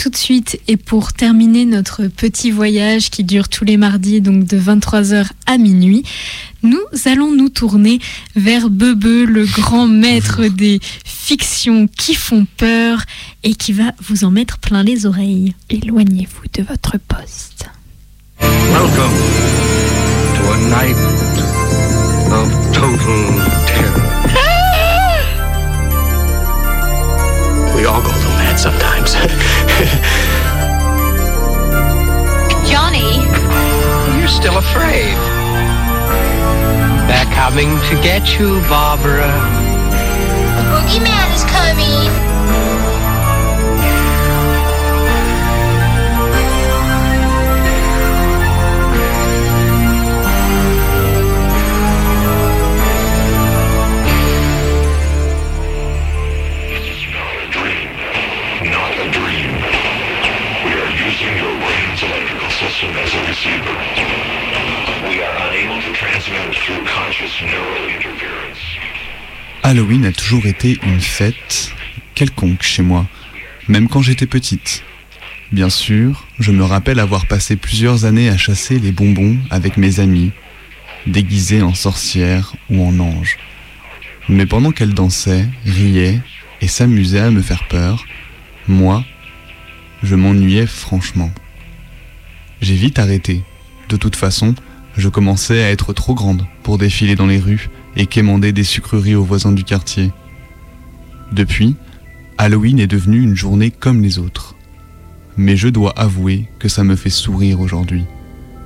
tout de suite et pour terminer notre petit voyage qui dure tous les mardis, donc de 23h à minuit, nous allons nous tourner vers Bebe, le grand maître des fictions qui font peur et qui va vous en mettre plein les oreilles. Éloignez-vous de votre poste. Welcome to a night coming to get you, Barbara. the boogeyman Halloween a toujours été une fête quelconque chez moi, même quand j'étais petite. Bien sûr, je me rappelle avoir passé plusieurs années à chasser les bonbons avec mes amis, déguisés en sorcière ou en ange. Mais pendant qu'elles dansaient, riaient et s'amusaient à me faire peur, moi, je m'ennuyais franchement. J'ai vite arrêté. De toute façon, je commençais à être trop grande pour défiler dans les rues et quémander des sucreries aux voisins du quartier. Depuis, Halloween est devenu une journée comme les autres. Mais je dois avouer que ça me fait sourire aujourd'hui,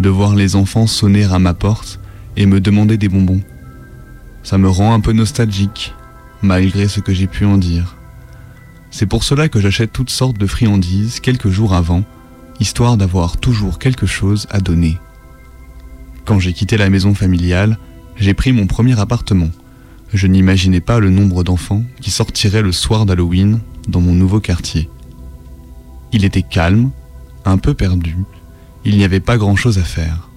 de voir les enfants sonner à ma porte et me demander des bonbons. Ça me rend un peu nostalgique, malgré ce que j'ai pu en dire. C'est pour cela que j'achète toutes sortes de friandises quelques jours avant, histoire d'avoir toujours quelque chose à donner. Quand j'ai quitté la maison familiale, j'ai pris mon premier appartement. Je n'imaginais pas le nombre d'enfants qui sortiraient le soir d'Halloween dans mon nouveau quartier. Il était calme, un peu perdu, il n'y avait pas grand-chose à faire.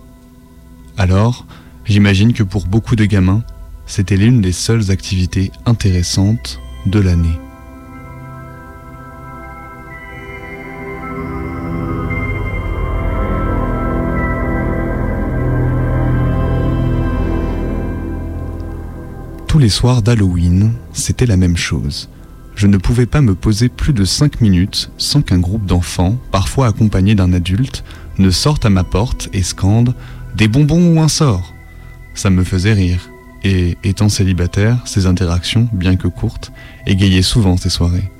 Alors, j'imagine que pour beaucoup de gamins, c'était l'une des seules activités intéressantes de l'année. Les soirs d'Halloween, c'était la même chose. Je ne pouvais pas me poser plus de 5 minutes sans qu'un groupe d'enfants, parfois accompagnés d'un adulte, ne sorte à ma porte et scande Des bonbons ou un sort Ça me faisait rire, et étant célibataire, ces interactions, bien que courtes, égayaient souvent ces soirées.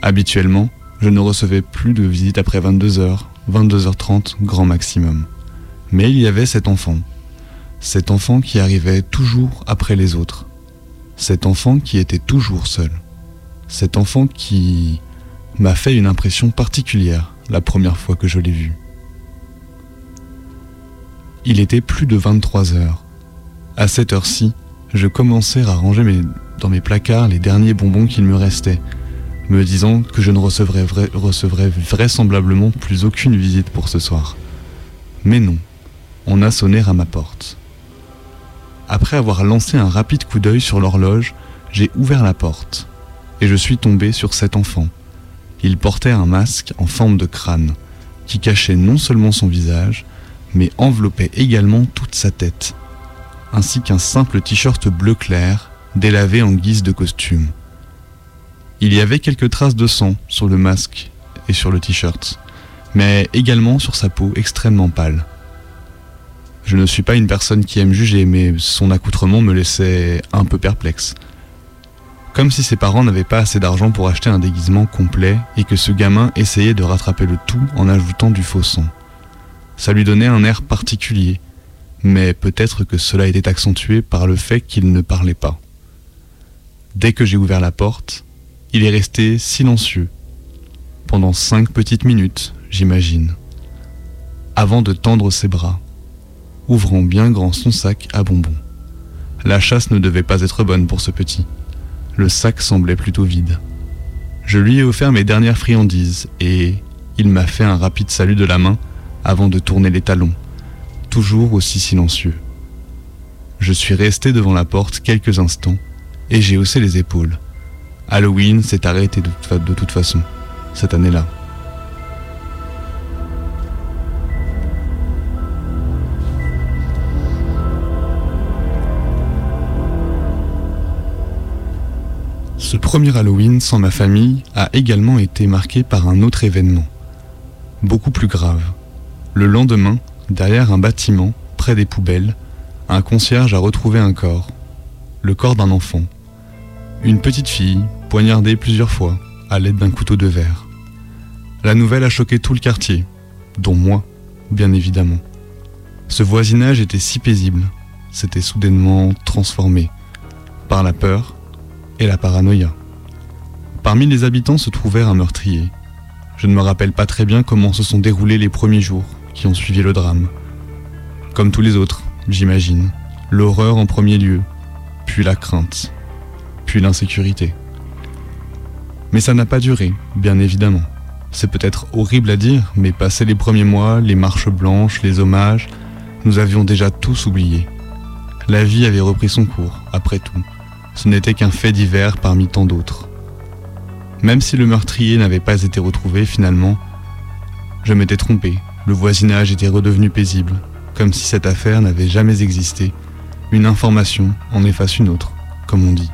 Habituellement, je ne recevais plus de visites après 22h, 22h30 grand maximum. Mais il y avait cet enfant. Cet enfant qui arrivait toujours après les autres. Cet enfant qui était toujours seul. Cet enfant qui m'a fait une impression particulière la première fois que je l'ai vu. Il était plus de 23 heures. À cette heure-ci, je commençais à ranger dans mes placards les derniers bonbons qu'il me restait, me disant que je ne recevrais, vra- recevrais vraisemblablement plus aucune visite pour ce soir. Mais non, on a sonné à ma porte. Après avoir lancé un rapide coup d'œil sur l'horloge, j'ai ouvert la porte et je suis tombé sur cet enfant. Il portait un masque en forme de crâne qui cachait non seulement son visage, mais enveloppait également toute sa tête, ainsi qu'un simple t-shirt bleu clair délavé en guise de costume. Il y avait quelques traces de sang sur le masque et sur le t-shirt, mais également sur sa peau extrêmement pâle. Je ne suis pas une personne qui aime juger, mais son accoutrement me laissait un peu perplexe. Comme si ses parents n'avaient pas assez d'argent pour acheter un déguisement complet et que ce gamin essayait de rattraper le tout en ajoutant du faux sang. Ça lui donnait un air particulier, mais peut-être que cela était accentué par le fait qu'il ne parlait pas. Dès que j'ai ouvert la porte, il est resté silencieux, pendant cinq petites minutes, j'imagine, avant de tendre ses bras, ouvrant bien grand son sac à bonbons. La chasse ne devait pas être bonne pour ce petit. Le sac semblait plutôt vide. Je lui ai offert mes dernières friandises et il m'a fait un rapide salut de la main avant de tourner les talons, toujours aussi silencieux. Je suis resté devant la porte quelques instants et j'ai haussé les épaules. Halloween s'est arrêté de, toute façon, cette année-là. Premier Halloween sans ma famille a également été marqué par un autre événement, beaucoup plus grave. Le lendemain, derrière un bâtiment, près des poubelles, un concierge a retrouvé un corps, le corps d'un enfant. Une petite fille, poignardée plusieurs fois, à l'aide d'un couteau de verre. La nouvelle a choqué tout le quartier, dont moi, bien évidemment. Ce voisinage était si paisible, s'était soudainement transformé par la peur et la paranoïa. Parmi les habitants se trouvait un meurtrier. Je ne me rappelle pas très bien comment se sont déroulés les premiers jours qui ont suivi le drame. Comme tous les autres, j'imagine. L'horreur en premier lieu, puis la crainte, puis l'insécurité. Mais ça n'a pas duré, bien évidemment. C'est peut-être horrible à dire, mais passé les premiers mois, les marches blanches, les hommages, nous avions déjà tous oublié. La vie avait repris son cours, après tout. Ce n'était qu'un fait divers parmi tant d'autres. Même si le meurtrier n'avait pas été retrouvé finalement, je m'étais trompé, le voisinage était redevenu paisible, comme si cette affaire n'avait jamais existé. Une information en efface une autre, comme on dit.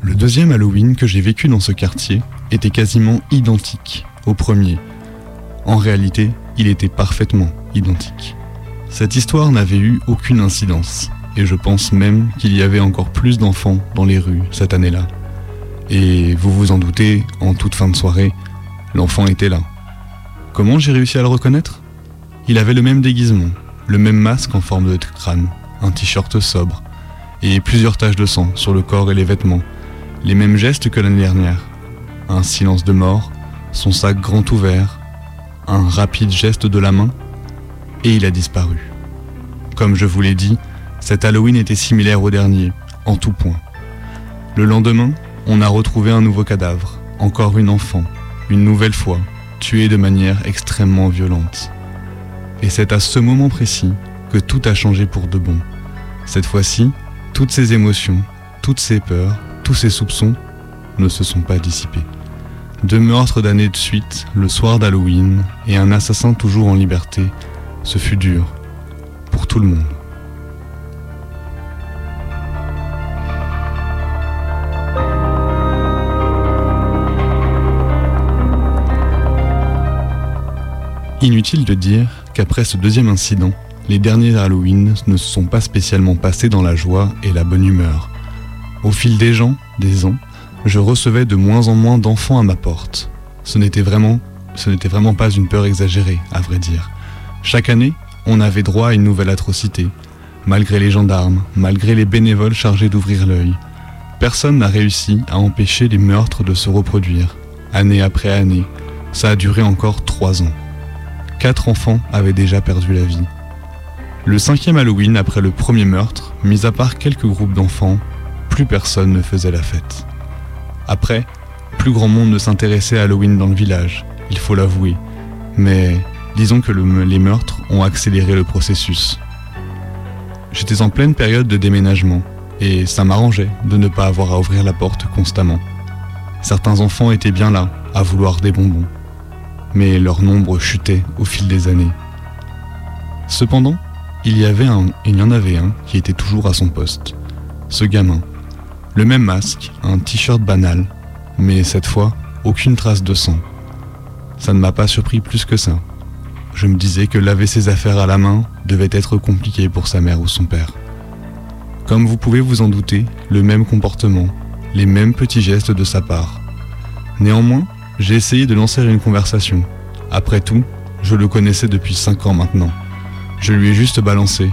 Le deuxième Halloween que j'ai vécu dans ce quartier était quasiment identique au premier. En réalité, il était parfaitement identique. Cette histoire n'avait eu aucune incidence, et je pense même qu'il y avait encore plus d'enfants dans les rues cette année-là. Et vous vous en doutez, en toute fin de soirée, l'enfant était là. Comment j'ai réussi à le reconnaître? Il avait le même déguisement, le même masque en forme de crâne, un t-shirt sobre, et plusieurs taches de sang sur le corps et les vêtements, les mêmes gestes que l'année dernière. Un silence de mort, son sac grand ouvert, un rapide geste de la main, et il a disparu. Comme je vous l'ai dit, cet Halloween était similaire au dernier, en tout point. Le lendemain, on a retrouvé un nouveau cadavre, encore une enfant, une nouvelle fois, tuée de manière extrêmement violente. Et c'est à ce moment précis que tout a changé pour de bon. Cette fois-ci, toutes ces émotions, toutes ces peurs, tous ces soupçons ne se sont pas dissipés. Deux meurtres d'années de suite, le soir d'Halloween, et un assassin toujours en liberté, ce fut dur, pour tout le monde. Inutile de dire qu'après ce deuxième incident, les derniers Halloween ne se sont pas spécialement passés dans la joie et la bonne humeur. Au fil des gens, des ans, je recevais de moins en moins d'enfants à ma porte. Ce n'était vraiment, ce n'était vraiment pas une peur exagérée, à vrai dire. Chaque année, on avait droit à une nouvelle atrocité, malgré les gendarmes, malgré les bénévoles chargés d'ouvrir l'œil. Personne n'a réussi à empêcher les meurtres de se reproduire, année après année. Ça a duré encore trois ans. Quatre enfants avaient déjà perdu la vie. Le cinquième Halloween après le premier meurtre, mis à part quelques groupes d'enfants, plus personne ne faisait la fête. Après, plus grand monde ne s'intéressait à Halloween dans le village, il faut l'avouer. Mais disons que le- les meurtres ont accéléré le processus. J'étais en pleine période de déménagement, et ça m'arrangeait de ne pas avoir à ouvrir la porte constamment. Certains enfants étaient bien là, à vouloir des bonbons, mais leur nombre chutait au fil des années. Cependant, il y, avait un, il y en avait un qui était toujours à son poste. Ce gamin. Le même masque, un t-shirt banal, mais cette fois, aucune trace de sang. Ça ne m'a pas surpris plus que ça. Je me disais que laver ses affaires à la main devait être compliqué pour sa mère ou son père. Comme vous pouvez vous en douter, le même comportement, les mêmes petits gestes de sa part. Néanmoins, j'ai essayé de lancer une conversation. Après tout, je le connaissais depuis 5 ans maintenant. Je lui ai juste balancé.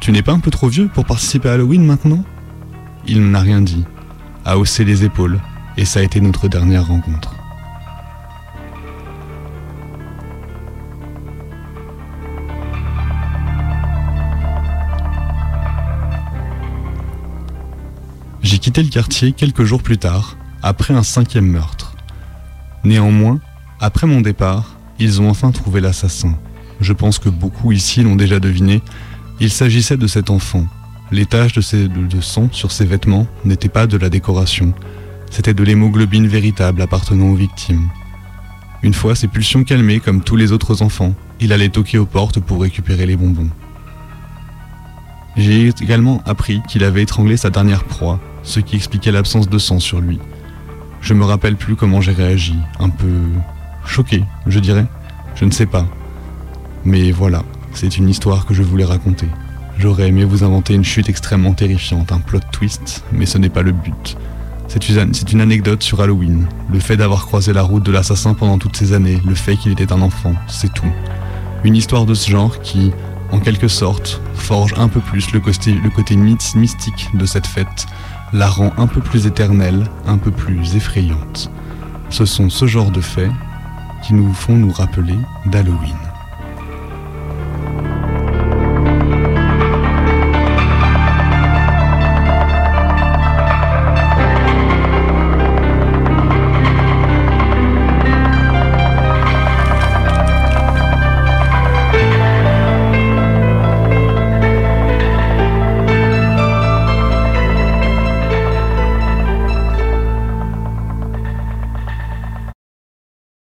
Tu n'es pas un peu trop vieux pour participer à Halloween maintenant? Il n'a rien dit, a haussé les épaules, et ça a été notre dernière rencontre. J'ai quitté le quartier quelques jours plus tard, après un cinquième meurtre. Néanmoins, après mon départ, ils ont enfin trouvé l'assassin. Je pense que beaucoup ici l'ont déjà deviné. Il s'agissait de cet enfant. Les taches de, sang sur ses vêtements n'étaient pas de la décoration. C'était de l'hémoglobine véritable appartenant aux victimes. Une fois ses pulsions calmées comme tous les autres enfants, il allait toquer aux portes pour récupérer les bonbons. J'ai également appris qu'il avait étranglé sa dernière proie, ce qui expliquait l'absence de sang sur lui. Je me rappelle plus comment j'ai réagi, un peu choqué, je dirais. Je ne sais pas. Mais voilà, c'est une histoire que je voulais raconter. J'aurais aimé vous inventer une chute extrêmement terrifiante, un plot twist, mais ce n'est pas le but. C'est une, anecdote sur Halloween, le fait d'avoir croisé la route de l'assassin pendant toutes ces années, le fait qu'il était un enfant, c'est tout. Une histoire de ce genre qui, en quelque sorte, forge un peu plus le côté, le côté mystique de cette fête, la rend un peu plus éternelle, un peu plus effrayante. Ce sont ce genre de faits qui nous font nous rappeler d'Halloween.